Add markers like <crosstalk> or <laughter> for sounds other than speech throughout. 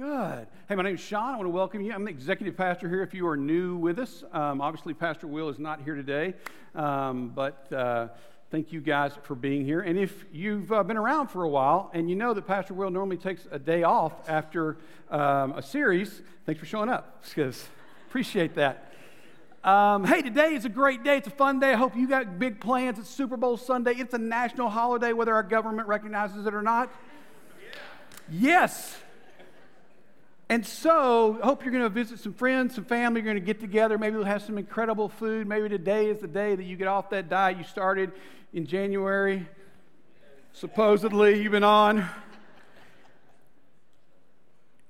Good. Hey, my name is Sean. I want to welcome you. I'm the executive pastor here. If you are new with us, um, obviously Pastor Will is not here today, um, but uh, thank you guys for being here. And if you've uh, been around for a while and you know that Pastor Will normally takes a day off after um, a series, thanks for showing up <laughs> because appreciate that. Um, hey, today is a great day. It's a fun day. I hope you got big plans. It's Super Bowl Sunday. It's a national holiday, whether our government recognizes it or not. Yes. And so, hope you're going to visit some friends, some family. You're going to get together. Maybe we'll have some incredible food. Maybe today is the day that you get off that diet you started in January. Supposedly, you've been on.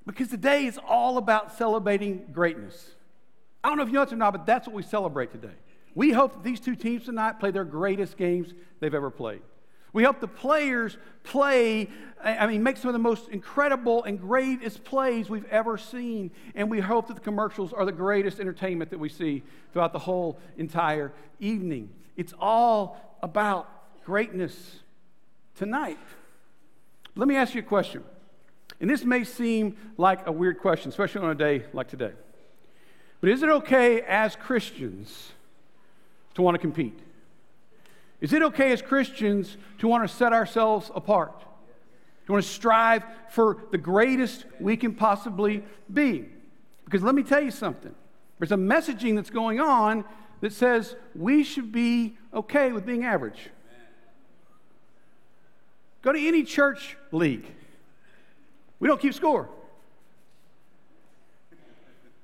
Because today is all about celebrating greatness. I don't know if you know it or not, but that's what we celebrate today. We hope that these two teams tonight play their greatest games they've ever played. We hope the players play, I mean, make some of the most incredible and greatest plays we've ever seen. And we hope that the commercials are the greatest entertainment that we see throughout the whole entire evening. It's all about greatness tonight. Let me ask you a question. And this may seem like a weird question, especially on a day like today. But is it okay as Christians to want to compete? Is it okay as Christians to want to set ourselves apart? To want to strive for the greatest we can possibly be? Because let me tell you something. There's a messaging that's going on that says we should be okay with being average. Go to any church league. We don't keep score.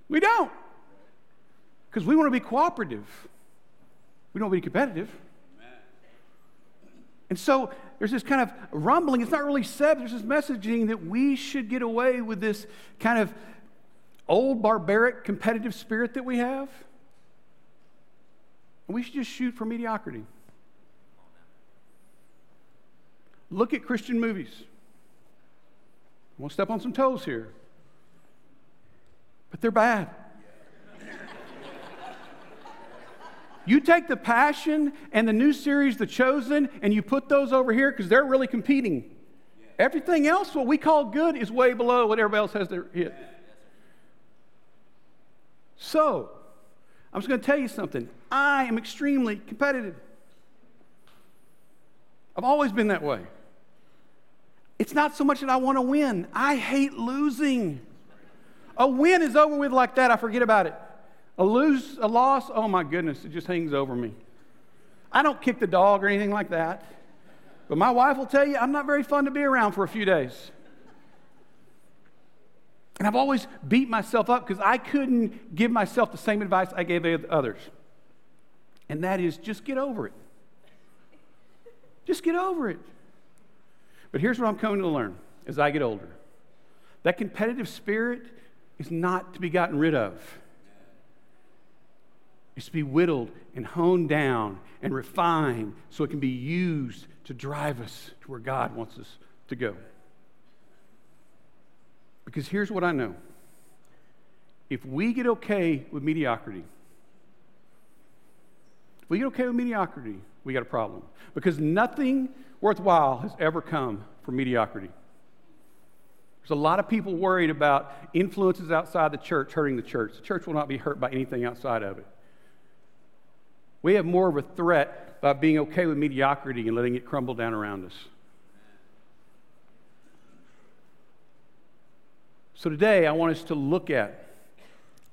We don't. Because we want to be cooperative. We don't want to be competitive. And so there's this kind of rumbling. It's not really said, there's this messaging that we should get away with this kind of old barbaric competitive spirit that we have. And we should just shoot for mediocrity. Look at Christian movies. Going to step on some toes here, but they're bad. You take the Passion and the new series, The Chosen, and you put those over here because they're really competing. Everything else, what we call good, is way below what everybody else has to hit. So, I'm just going to tell you something. I am extremely competitive. I've always been that way. It's not so much that I want to win, I hate losing. A win is over with like that, I forget about it. A lose, a loss, oh my goodness, it just hangs over me. I don't kick the dog or anything like that. But my wife will tell you I'm not very fun to be around for a few days. And I've always beat myself up because I couldn't give myself the same advice I gave others. And that is just get over it. Just get over it. But here's what I'm coming to learn as I get older that competitive spirit is not to be gotten rid of is to be whittled and honed down and refined so it can be used to drive us to where God wants us to go. Because here's what I know if we get okay with mediocrity, if we get okay with mediocrity, we got a problem. Because nothing worthwhile has ever come from mediocrity. There's a lot of people worried about influences outside the church hurting the church. The church will not be hurt by anything outside of it. We have more of a threat by being okay with mediocrity and letting it crumble down around us. So today, I want us to look at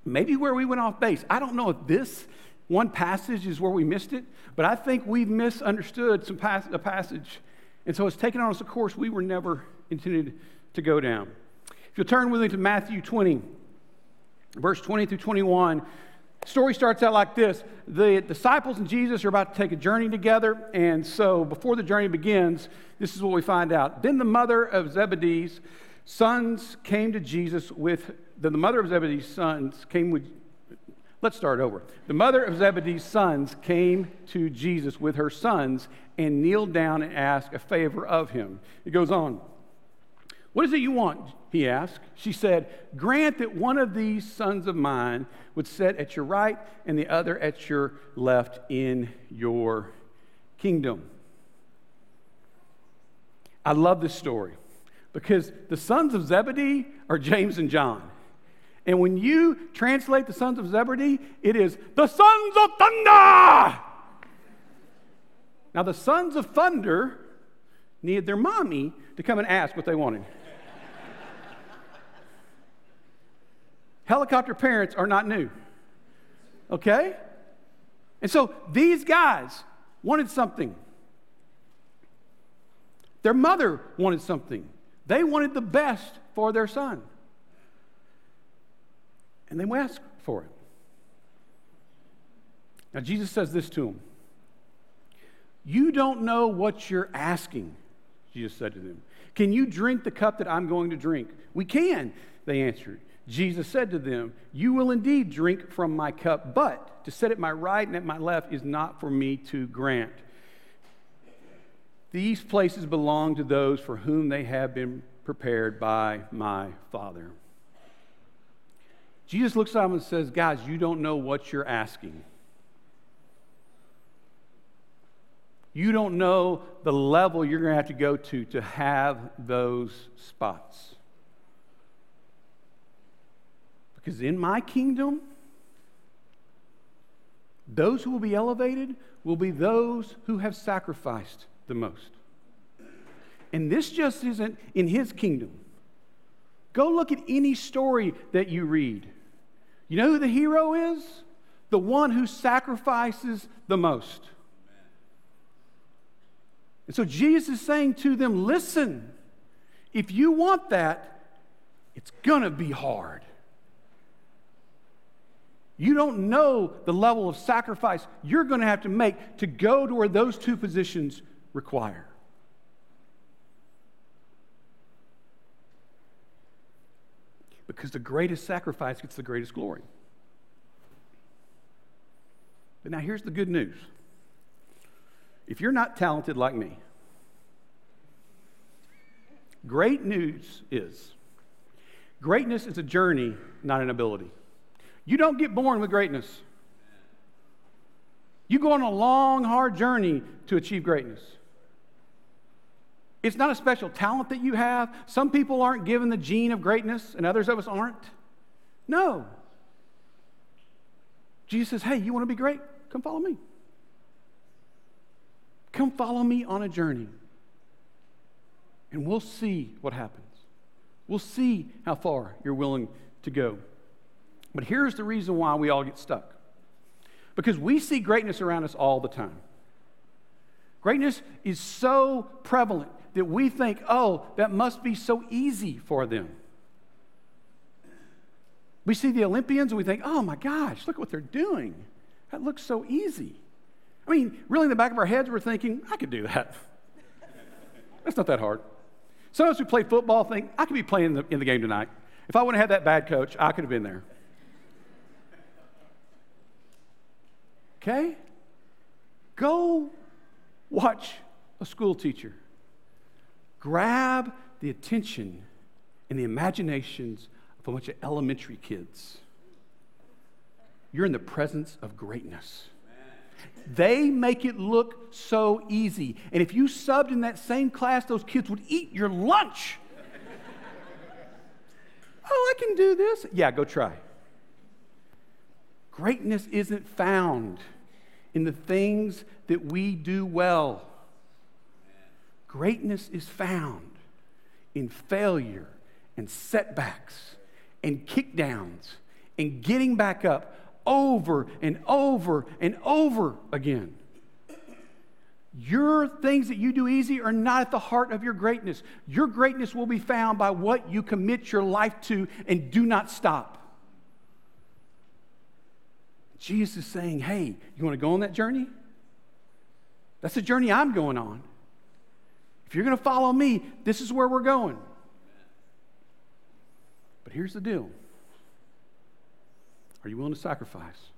maybe where we went off base. I don't know if this one passage is where we missed it, but I think we've misunderstood some pas- a passage. And so it's taken on us a course we were never intended to go down. If you'll turn with me to Matthew 20, verse 20 through 21, story starts out like this the disciples and jesus are about to take a journey together and so before the journey begins this is what we find out then the mother of zebedee's sons came to jesus with then the mother of zebedee's sons came with Let's start over. The mother of Zebedee's sons came to Jesus with her sons and kneeled down and asked a favor of him. It goes on. What is it you want? He asked. She said, Grant that one of these sons of mine would sit at your right and the other at your left in your kingdom. I love this story because the sons of Zebedee are James and John. And when you translate the sons of Zebedee, it is the sons of thunder. Now, the sons of thunder needed their mommy to come and ask what they wanted. Helicopter parents are not new. Okay? And so these guys wanted something. Their mother wanted something. They wanted the best for their son. And they asked for it. Now, Jesus says this to them You don't know what you're asking, Jesus said to them. Can you drink the cup that I'm going to drink? We can, they answered. Jesus said to them, You will indeed drink from my cup, but to sit at my right and at my left is not for me to grant. These places belong to those for whom they have been prepared by my Father. Jesus looks at them and says, Guys, you don't know what you're asking. You don't know the level you're going to have to go to to have those spots. Because in my kingdom, those who will be elevated will be those who have sacrificed the most. And this just isn't in his kingdom. Go look at any story that you read. You know who the hero is? The one who sacrifices the most. And so Jesus is saying to them, listen, if you want that, it's going to be hard. You don't know the level of sacrifice you're going to have to make to go to where those two positions require. Because the greatest sacrifice gets the greatest glory. But now here's the good news. If you're not talented like me, great news is greatness is a journey, not an ability. You don't get born with greatness. You go on a long, hard journey to achieve greatness. It's not a special talent that you have. Some people aren't given the gene of greatness, and others of us aren't. No. Jesus says, Hey, you want to be great? Come follow me. Come follow me on a journey, and we'll see what happens. We'll see how far you're willing to go. But here's the reason why we all get stuck because we see greatness around us all the time. Greatness is so prevalent that we think, oh, that must be so easy for them. We see the Olympians and we think, oh my gosh, look at what they're doing. That looks so easy. I mean, really, in the back of our heads, we're thinking, I could do that. That's not that hard. Some of us who play football think, I could be playing in the, in the game tonight. If I wouldn't have had that bad coach, I could have been there. Okay? Go watch a school teacher. Grab the attention and the imaginations of a bunch of elementary kids. You're in the presence of greatness. They make it look so easy. And if you subbed in that same class, those kids would eat your lunch. <laughs> oh, I can do this. Yeah, go try. Greatness isn't found in the things that we do well. Greatness is found in failure and setbacks and kickdowns and getting back up over and over and over again. Your things that you do easy are not at the heart of your greatness. Your greatness will be found by what you commit your life to and do not stop. Jesus is saying, hey, you want to go on that journey? That's the journey I'm going on. If you're going to follow me, this is where we're going. But here's the deal Are you willing to sacrifice?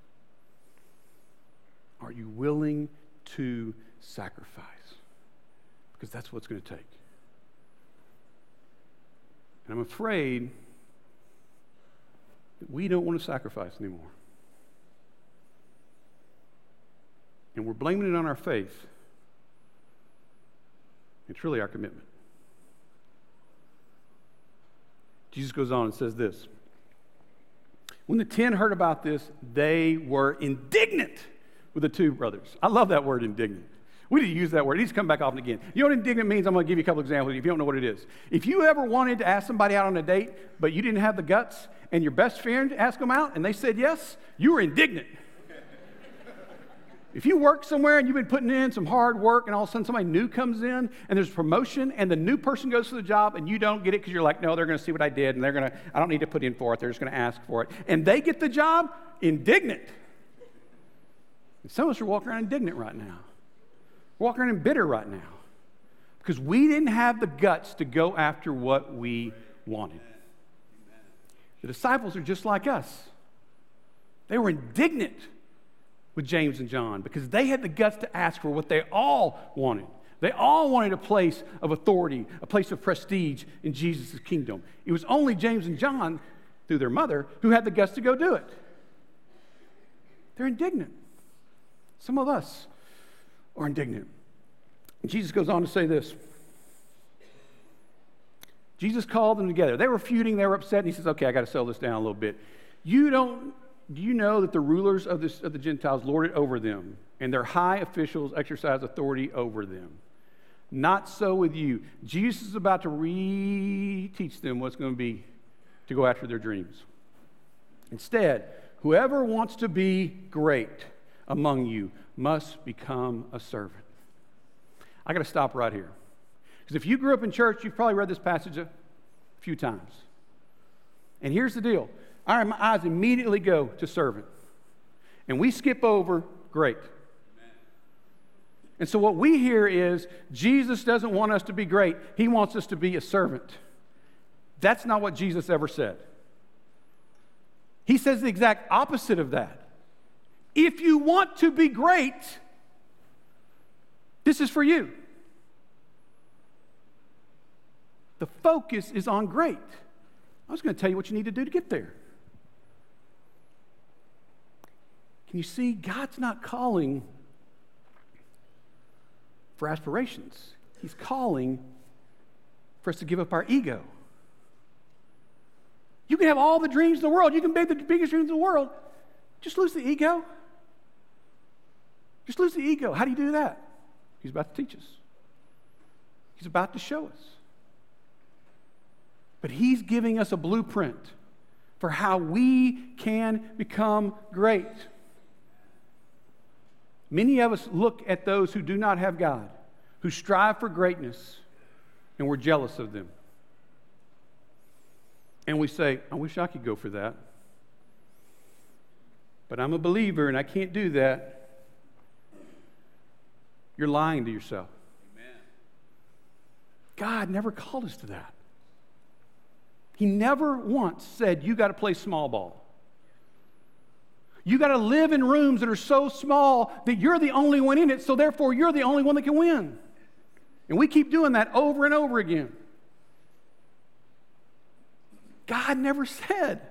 Are you willing to sacrifice? Because that's what it's going to take. And I'm afraid that we don't want to sacrifice anymore. And we're blaming it on our faith. It's really our commitment. Jesus goes on and says this When the ten heard about this, they were indignant with the two brothers. I love that word, indignant. We need to use that word. It needs to come back often again. You know what indignant means? I'm going to give you a couple examples if you don't know what it is. If you ever wanted to ask somebody out on a date, but you didn't have the guts, and your best friend asked them out, and they said yes, you were indignant. If you work somewhere and you've been putting in some hard work and all of a sudden somebody new comes in and there's promotion and the new person goes for the job and you don't get it because you're like, no, they're going to see what I did and they're going to, I don't need to put in for it. They're just going to ask for it. And they get the job, indignant. And some of us are walking around indignant right now. We're walking around bitter right now because we didn't have the guts to go after what we wanted. The disciples are just like us. They were indignant with James and John because they had the guts to ask for what they all wanted. They all wanted a place of authority, a place of prestige in Jesus' kingdom. It was only James and John, through their mother, who had the guts to go do it. They're indignant. Some of us are indignant. Jesus goes on to say this. Jesus called them together. They were feuding, they were upset, and he says, Okay, I got to settle this down a little bit. You don't do you know that the rulers of, this, of the Gentiles lord it over them, and their high officials exercise authority over them? Not so with you. Jesus is about to reteach them what's going to be to go after their dreams. Instead, whoever wants to be great among you must become a servant. I got to stop right here. Because if you grew up in church, you've probably read this passage a few times. And here's the deal our eyes immediately go to servant. And we skip over great. And so what we hear is Jesus doesn't want us to be great, He wants us to be a servant. That's not what Jesus ever said. He says the exact opposite of that. If you want to be great, this is for you. The focus is on great. I was going to tell you what you need to do to get there. Can you see? God's not calling for aspirations, He's calling for us to give up our ego. You can have all the dreams in the world, you can make the biggest dreams in the world. Just lose the ego. Just lose the ego. How do you do that? He's about to teach us, He's about to show us. But He's giving us a blueprint for how we can become great. Many of us look at those who do not have God, who strive for greatness, and we're jealous of them. And we say, I wish I could go for that. But I'm a believer and I can't do that. You're lying to yourself. Amen. God never called us to that. He never once said, You got to play small ball. You got to live in rooms that are so small that you're the only one in it, so therefore you're the only one that can win. And we keep doing that over and over again. God never <laughs> said,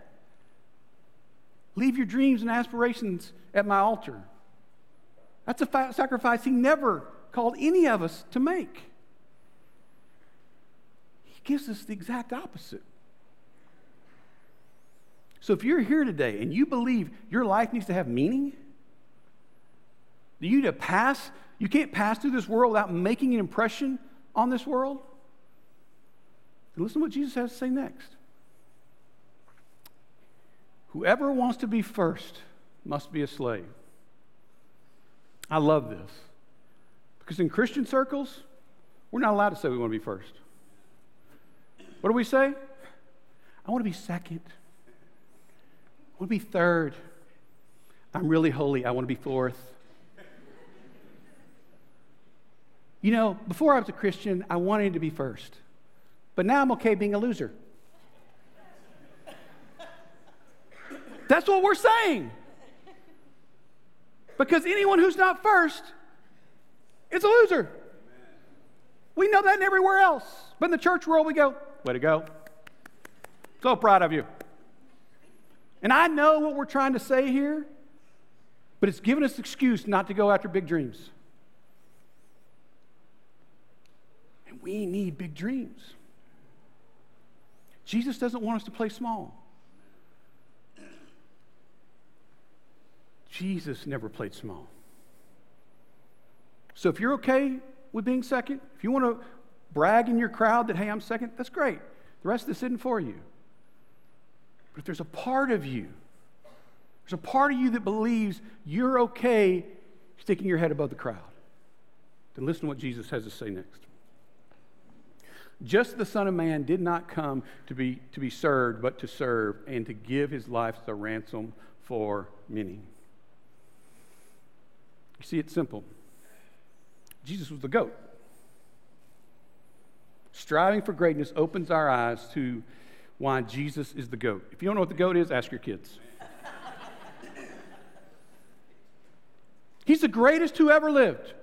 Leave your dreams and aspirations at my altar. That's a fa- sacrifice He never called any of us to make. He gives us the exact opposite. So if you're here today and you believe your life needs to have meaning, you to pass, you can't pass through this world without making an impression on this world. Then listen to what Jesus has to say next. Whoever wants to be first must be a slave. I love this. Because in Christian circles, we're not allowed to say we want to be first. What do we say? I want to be second. Want to be third. I'm really holy. I want to be fourth. You know, before I was a Christian, I wanted to be first. But now I'm okay being a loser. That's what we're saying. Because anyone who's not first is a loser. We know that in everywhere else. But in the church world, we go, way to go. So proud of you. And I know what we're trying to say here, but it's given us excuse not to go after big dreams. And we need big dreams. Jesus doesn't want us to play small. Jesus never played small. So if you're okay with being second, if you want to brag in your crowd that, hey, I'm second, that's great. The rest of this isn't for you. But if there's a part of you, there's a part of you that believes you're okay sticking your head above the crowd, then listen to what Jesus has to say next. Just the Son of Man did not come to be, to be served, but to serve and to give his life as a ransom for many. You see, it's simple. Jesus was the goat. Striving for greatness opens our eyes to why Jesus is the goat. If you don't know what the goat is, ask your kids. He's the greatest who ever lived.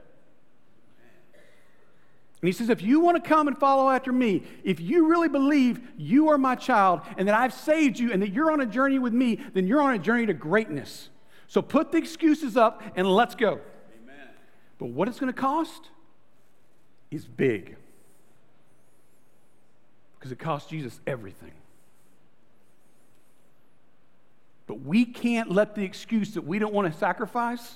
And he says, if you want to come and follow after me, if you really believe you are my child and that I've saved you and that you're on a journey with me, then you're on a journey to greatness. So put the excuses up and let's go. Amen. But what it's going to cost is big. Because it cost Jesus everything. But we can't let the excuse that we don't want to sacrifice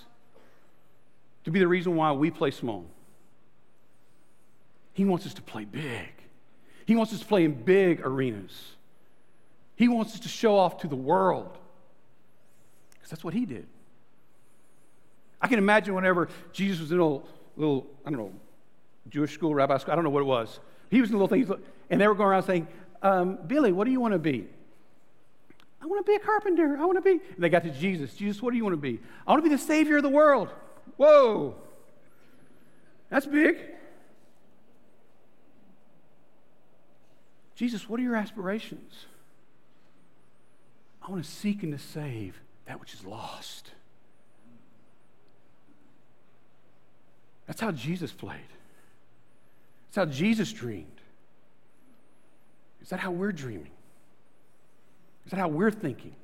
to be the reason why we play small. He wants us to play big. He wants us to play in big arenas. He wants us to show off to the world. Because that's what he did. I can imagine whenever Jesus was in a little, I don't know, Jewish school, rabbi school, I don't know what it was. He was in a little thing, and they were going around saying, um, Billy, what do you want to be? I want to be a carpenter. I want to be. And they got to Jesus. Jesus, what do you want to be? I want to be the Savior of the world. Whoa. That's big. Jesus, what are your aspirations? I want to seek and to save that which is lost. That's how Jesus played. That's how Jesus dreamed. Is that how we're dreaming? Is that how we're thinking?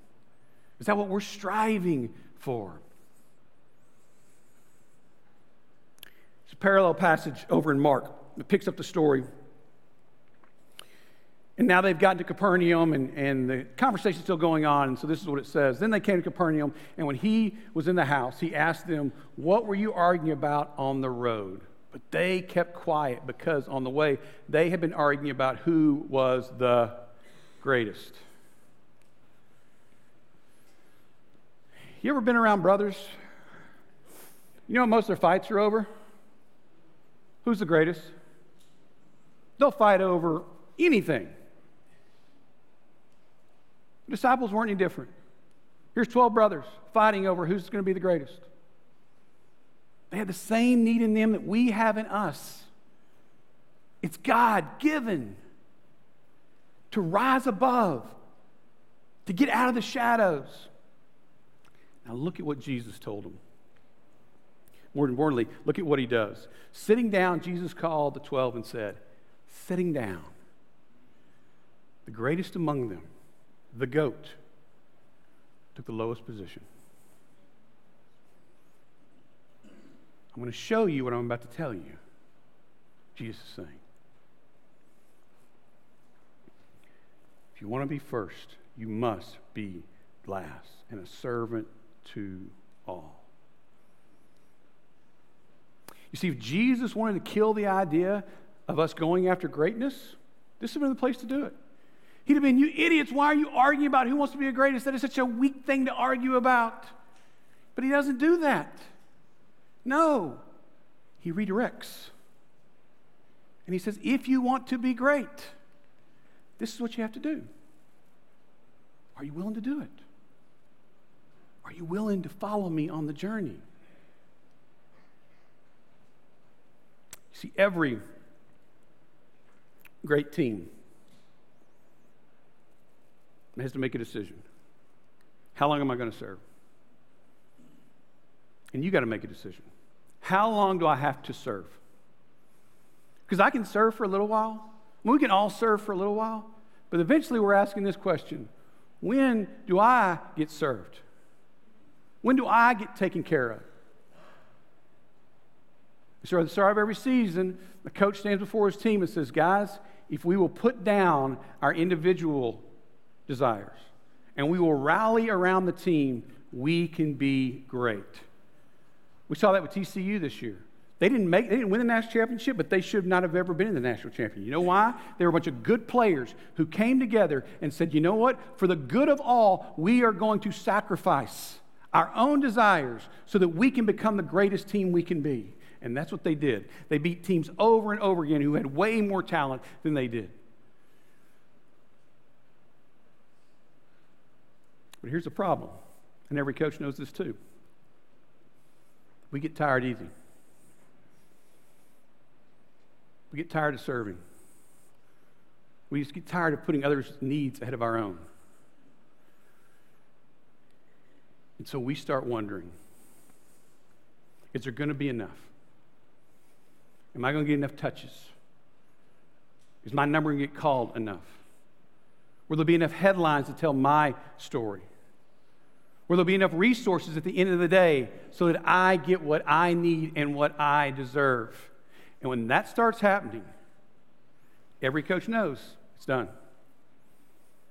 Is that what we're striving for? It's a parallel passage over in Mark that picks up the story and now they've gotten to Capernaum, and, and the conversation's still going on. And so this is what it says. Then they came to Capernaum, and when he was in the house, he asked them, What were you arguing about on the road? But they kept quiet because on the way they had been arguing about who was the greatest. You ever been around brothers? You know most of their fights are over? Who's the greatest? They'll fight over anything. The disciples weren't any different. Here's 12 brothers fighting over who's going to be the greatest. They had the same need in them that we have in us. It's God given to rise above, to get out of the shadows. Now, look at what Jesus told them. More importantly, look at what he does. Sitting down, Jesus called the 12 and said, Sitting down, the greatest among them the goat took the lowest position. I'm going to show you what I'm about to tell you. Jesus is saying. If you want to be first, you must be last and a servant to all. You see, if Jesus wanted to kill the idea of us going after greatness, this would have been the place to do it. He'd have been, You idiots, why are you arguing about who wants to be the greatest? That is such a weak thing to argue about. But he doesn't do that. No, he redirects. And he says, If you want to be great, this is what you have to do. Are you willing to do it? Are you willing to follow me on the journey? You see, every great team has to make a decision. How long am I going to serve? And you got to make a decision. How long do I have to serve? Because I can serve for a little while. We can all serve for a little while. But eventually we're asking this question when do I get served? When do I get taken care of? So at the start of every season, the coach stands before his team and says, Guys, if we will put down our individual desires and we will rally around the team, we can be great. We saw that with TCU this year. They didn't make they didn't win the national championship, but they should not have ever been in the national championship. You know why? They were a bunch of good players who came together and said, "You know what? For the good of all, we are going to sacrifice our own desires so that we can become the greatest team we can be." And that's what they did. They beat teams over and over again who had way more talent than they did. But here's the problem, and every coach knows this too. We get tired easy. We get tired of serving. We just get tired of putting others' needs ahead of our own. And so we start wondering is there going to be enough? Am I going to get enough touches? Is my number going to get called enough? Will there be enough headlines to tell my story? Will there be enough resources at the end of the day so that I get what I need and what I deserve? And when that starts happening, every coach knows it's done.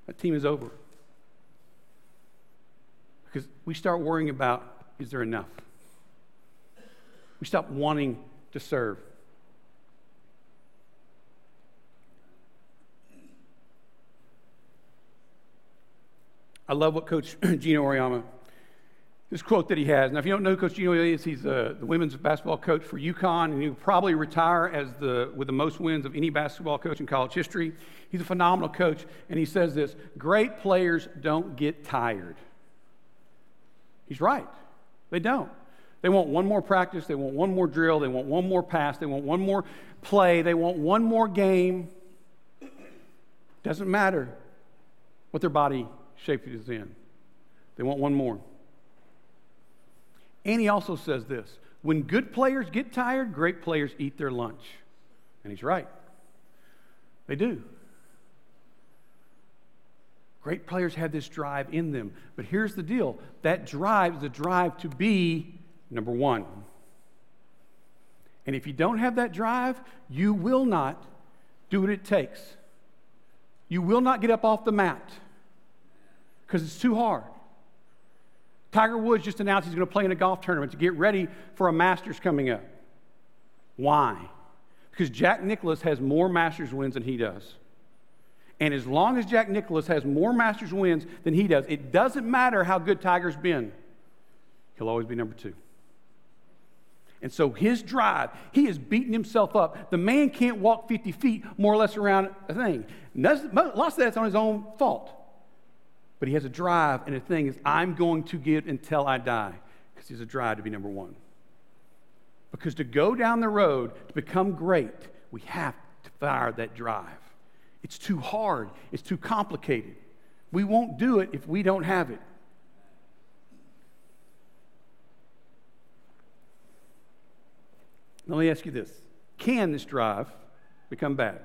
That team is over. Because we start worrying about is there enough? We stop wanting to serve. I love what Coach <clears throat> Geno Auriemma this quote that he has. Now, if you don't know Coach Geno is, he's uh, the women's basketball coach for UConn, and he'll probably retire as the, with the most wins of any basketball coach in college history. He's a phenomenal coach, and he says this great players don't get tired. He's right. They don't. They want one more practice, they want one more drill, they want one more pass, they want one more play, they want one more game. Doesn't matter what their body shape is in, they want one more. And he also says this when good players get tired, great players eat their lunch. And he's right. They do. Great players have this drive in them. But here's the deal that drive is a drive to be number one. And if you don't have that drive, you will not do what it takes. You will not get up off the mat because it's too hard. Tiger Woods just announced he's going to play in a golf tournament to get ready for a Masters coming up. Why? Because Jack Nicklaus has more Masters wins than he does. And as long as Jack Nicklaus has more Masters wins than he does, it doesn't matter how good Tiger's been, he'll always be number two. And so his drive, he is beating himself up. The man can't walk 50 feet more or less around a thing. Lots of that's on his own fault. But he has a drive, and the thing is, I'm going to get until I die because he has a drive to be number one. Because to go down the road to become great, we have to fire that drive. It's too hard, it's too complicated. We won't do it if we don't have it. Let me ask you this Can this drive become bad?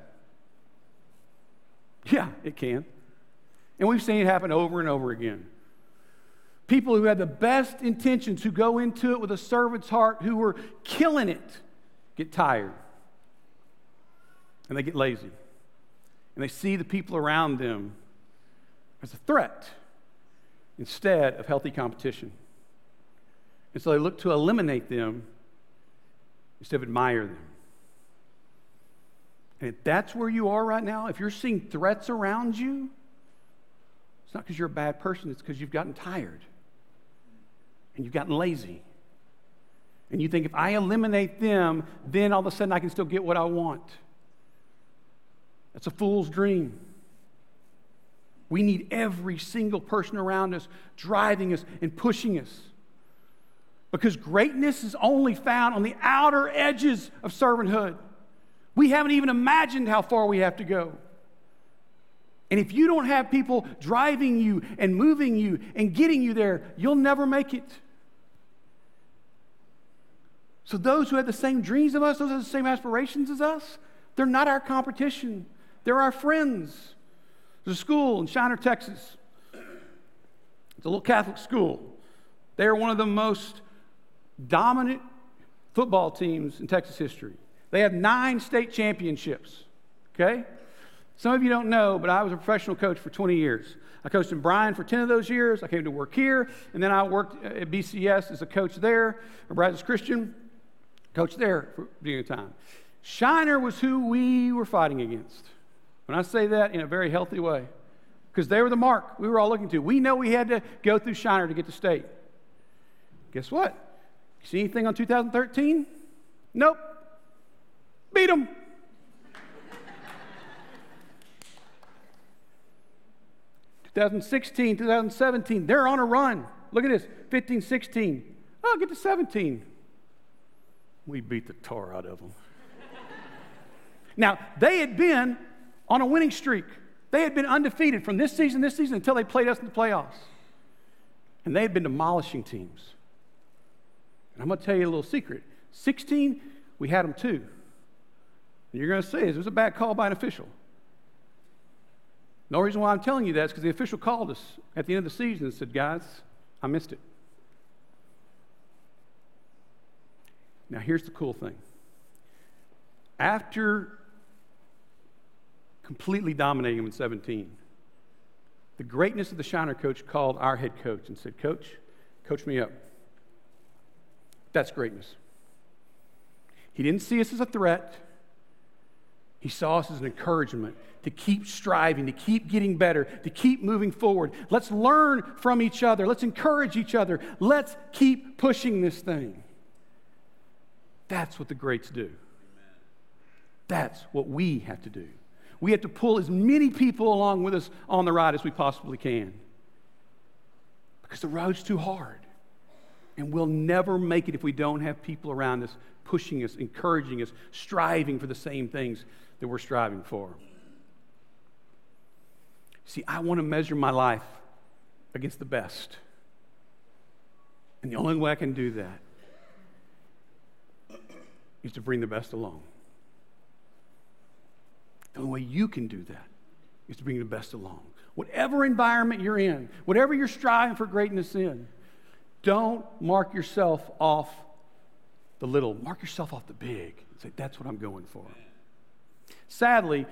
Yeah, it can. And we've seen it happen over and over again. People who had the best intentions, who go into it with a servant's heart, who were killing it, get tired. And they get lazy. And they see the people around them as a threat instead of healthy competition. And so they look to eliminate them instead of admire them. And if that's where you are right now, if you're seeing threats around you, it's not because you're a bad person, it's because you've gotten tired and you've gotten lazy. And you think if I eliminate them, then all of a sudden I can still get what I want. That's a fool's dream. We need every single person around us driving us and pushing us. Because greatness is only found on the outer edges of servanthood. We haven't even imagined how far we have to go. And if you don't have people driving you and moving you and getting you there, you'll never make it. So, those who have the same dreams of us, those who have the same aspirations as us, they're not our competition. They're our friends. There's a school in Shiner, Texas. It's a little Catholic school. They are one of the most dominant football teams in Texas history. They have nine state championships. Okay? Some of you don't know, but I was a professional coach for 20 years. I coached in Bryan for 10 of those years. I came to work here, and then I worked at BCS as a coach there, or Brazos Christian, coach there for a beginning of time. Shiner was who we were fighting against. When I say that in a very healthy way, because they were the mark we were all looking to. We know we had to go through Shiner to get to state. Guess what? You see anything on 2013? Nope. Beat them. 2016, 2017, they're on a run. Look at this 15, 16. Oh, get to 17. We beat the tar out of them. now, they had been on a winning streak. They had been undefeated from this season, this season, until they played us in the playoffs. And they had been demolishing teams. And I'm going to tell you a little secret 16, we had them too. And you're going to say, it was a bad call by an official. No reason why I'm telling you that is because the official called us at the end of the season and said, Guys, I missed it. Now, here's the cool thing. After completely dominating him in 17, the greatness of the Shiner coach called our head coach and said, Coach, coach me up. That's greatness. He didn't see us as a threat, he saw us as an encouragement to keep striving, to keep getting better, to keep moving forward. Let's learn from each other. Let's encourage each other. Let's keep pushing this thing. That's what the greats do. That's what we have to do. We have to pull as many people along with us on the ride as we possibly can. Because the road's too hard. And we'll never make it if we don't have people around us pushing us, encouraging us, striving for the same things that we're striving for. See, I want to measure my life against the best. And the only way I can do that is to bring the best along. The only way you can do that is to bring the best along. Whatever environment you're in, whatever you're striving for greatness in, don't mark yourself off the little, mark yourself off the big. Say, that's what I'm going for. Sadly,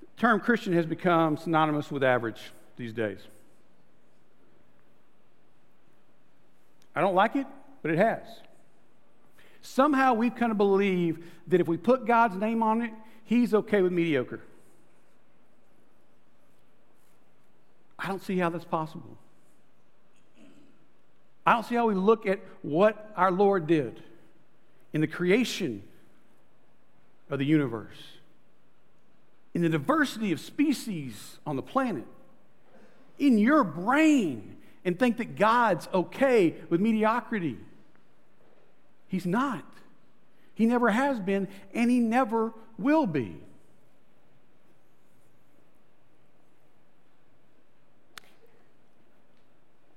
the term Christian has become synonymous with average these days. I don't like it, but it has. Somehow we've kind of believed that if we put God's name on it, He's okay with mediocre. I don't see how that's possible. I don't see how we look at what our Lord did in the creation of the universe in the diversity of species on the planet, in your brain, and think that God's okay with mediocrity. He's not. He never has been, and He never will be.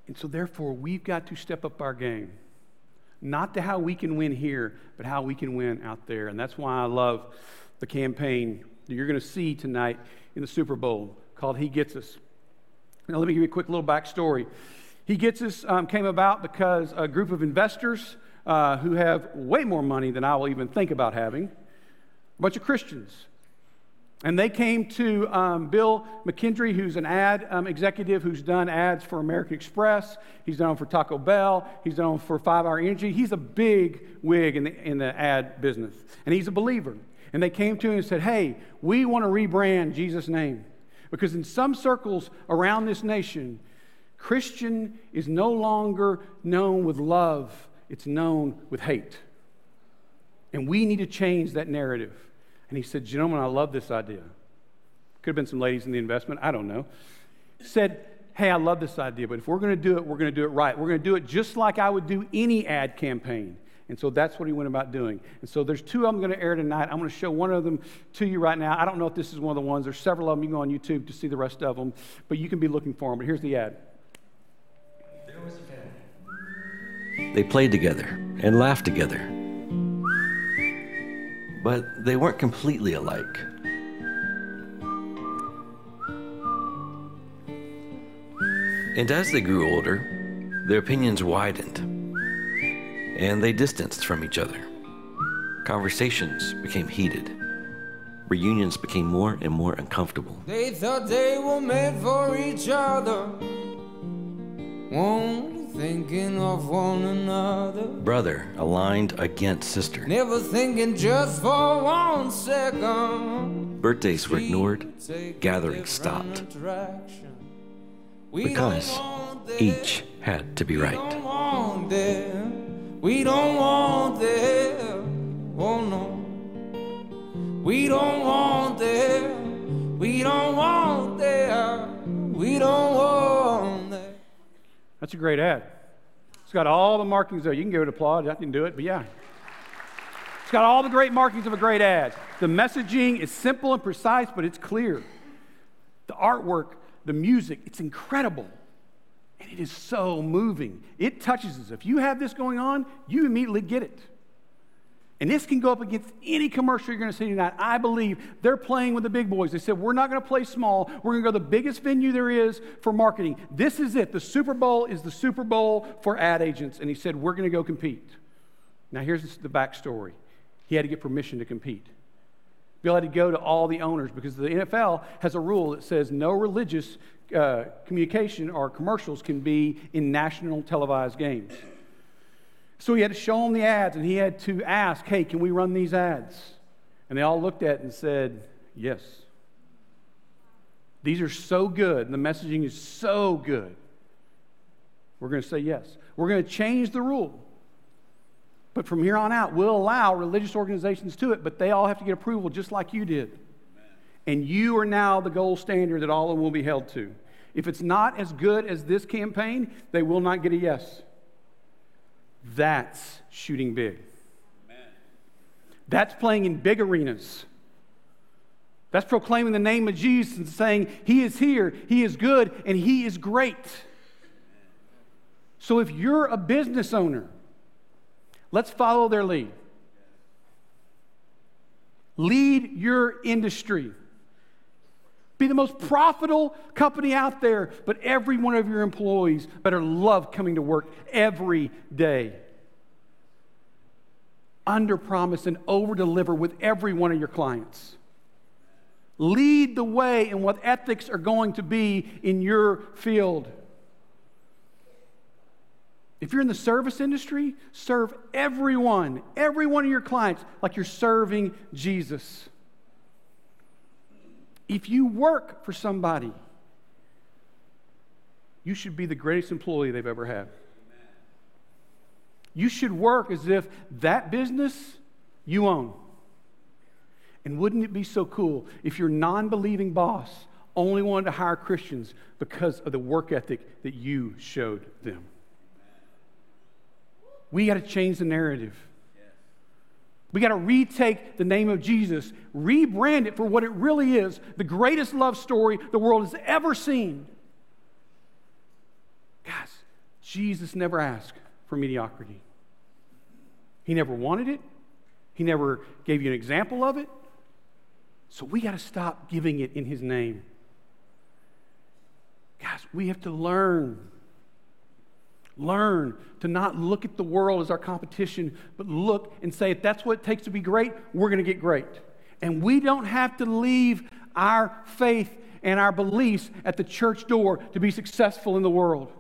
And so, therefore, we've got to step up our game. Not to how we can win here, but how we can win out there. And that's why I love the campaign that you're going to see tonight in the Super Bowl called He Gets Us. Now, let me give you a quick little backstory. He Gets Us um, came about because a group of investors uh, who have way more money than I will even think about having, a bunch of Christians. And they came to um, Bill McKendry, who's an ad um, executive who's done ads for American Express. He's done for Taco Bell. He's done for Five Hour Energy. He's a big wig in the, in the ad business. And he's a believer. And they came to him and said, Hey, we want to rebrand Jesus' name. Because in some circles around this nation, Christian is no longer known with love, it's known with hate. And we need to change that narrative. And he said, Gentlemen, I love this idea. Could have been some ladies in the investment, I don't know. Said, Hey, I love this idea, but if we're going to do it, we're going to do it right. We're going to do it just like I would do any ad campaign. And so that's what he went about doing. And so there's two I'm going to air tonight. I'm going to show one of them to you right now. I don't know if this is one of the ones. There's several of them. You can go on YouTube to see the rest of them, but you can be looking for them. But here's the ad. They played together and laughed together. But they weren't completely alike. And as they grew older, their opinions widened and they distanced from each other. Conversations became heated. Reunions became more and more uncomfortable. They thought they were made for each other. Only thinking of one another. Brother aligned against sister. Never thinking just for one second. Birthdays were ignored, gatherings stopped. Because each had to be right. We don't want them. Oh no. We don't want them. We don't want them. We don't. That's a great ad. It's got all the markings there. You can give it applause. I can do it, but yeah. It's got all the great markings of a great ad. The messaging is simple and precise, but it's clear. The artwork, the music, it's incredible. And it is so moving. It touches us. If you have this going on, you immediately get it. And this can go up against any commercial you're going to see tonight. I believe they're playing with the big boys. They said, We're not going to play small. We're going to go to the biggest venue there is for marketing. This is it. The Super Bowl is the Super Bowl for ad agents. And he said, We're going to go compete. Now, here's the backstory he had to get permission to compete. Bill had to go to all the owners because the NFL has a rule that says no religious uh, communication or commercials can be in national televised games. So he had to show them the ads and he had to ask, hey, can we run these ads? And they all looked at it and said, yes. These are so good, and the messaging is so good. We're going to say yes. We're going to change the rule. But from here on out, we'll allow religious organizations to it, but they all have to get approval just like you did. And you are now the gold standard that all of them will be held to. If it's not as good as this campaign, they will not get a yes. That's shooting big. Amen. That's playing in big arenas. That's proclaiming the name of Jesus and saying, He is here, He is good, and He is great. So if you're a business owner, let's follow their lead. Lead your industry. Be the most profitable company out there, but every one of your employees better love coming to work every day. Under promise and over deliver with every one of your clients. Lead the way in what ethics are going to be in your field. If you're in the service industry, serve everyone, every one of your clients, like you're serving Jesus. If you work for somebody, you should be the greatest employee they've ever had. You should work as if that business you own. And wouldn't it be so cool if your non believing boss only wanted to hire Christians because of the work ethic that you showed them? We got to change the narrative. We got to retake the name of Jesus, rebrand it for what it really is the greatest love story the world has ever seen. Guys, Jesus never asked for mediocrity. He never wanted it, He never gave you an example of it. So we got to stop giving it in His name. Guys, we have to learn Learn to not look at the world as our competition, but look and say, if that's what it takes to be great, we're going to get great. And we don't have to leave our faith and our beliefs at the church door to be successful in the world.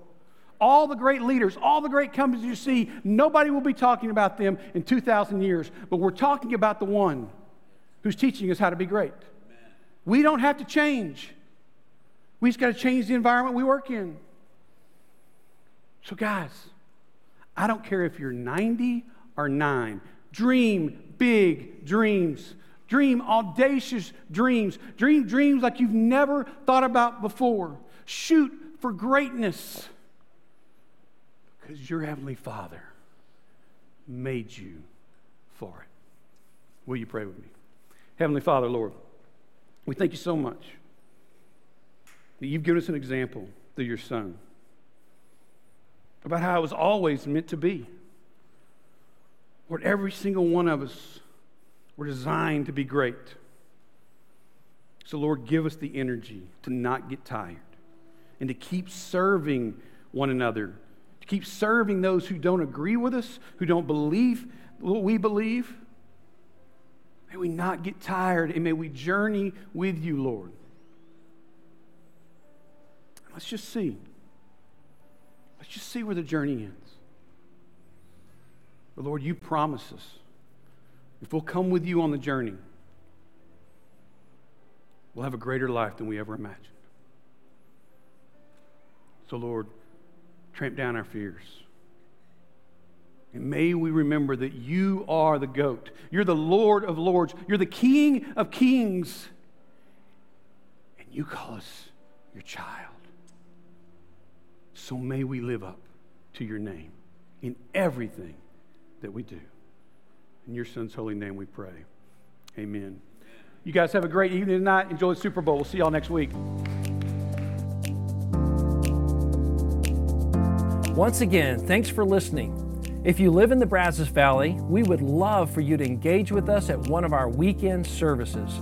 All the great leaders, all the great companies you see, nobody will be talking about them in 2,000 years, but we're talking about the one who's teaching us how to be great. We don't have to change. We just got to change the environment we work in. So, guys, I don't care if you're 90 or 9. Dream big dreams. Dream audacious dreams. Dream dreams like you've never thought about before. Shoot for greatness. Because your Heavenly Father made you for it. Will you pray with me? Heavenly Father, Lord, we thank you so much that you've given us an example through your Son about how it was always meant to be. Lord, every single one of us were designed to be great. So, Lord, give us the energy to not get tired and to keep serving one another, to keep serving those who don't agree with us, who don't believe what we believe. May we not get tired and may we journey with you, Lord. Let's just see. Let's just see where the journey ends. But Lord, you promise us if we'll come with you on the journey, we'll have a greater life than we ever imagined. So, Lord, tramp down our fears. And may we remember that you are the goat. You're the Lord of lords. You're the King of kings. And you call us your child. So may we live up to your name in everything that we do. In your son's holy name we pray. Amen. You guys have a great evening tonight. Enjoy the Super Bowl. We'll see y'all next week. Once again, thanks for listening. If you live in the Brazos Valley, we would love for you to engage with us at one of our weekend services.